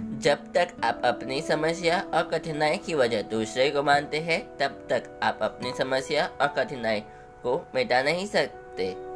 जब तक आप अपनी समस्या और कठिनाई की वजह दूसरे को मानते हैं, तब तक आप अपनी समस्या और कठिनाई को मिटा नहीं सकते।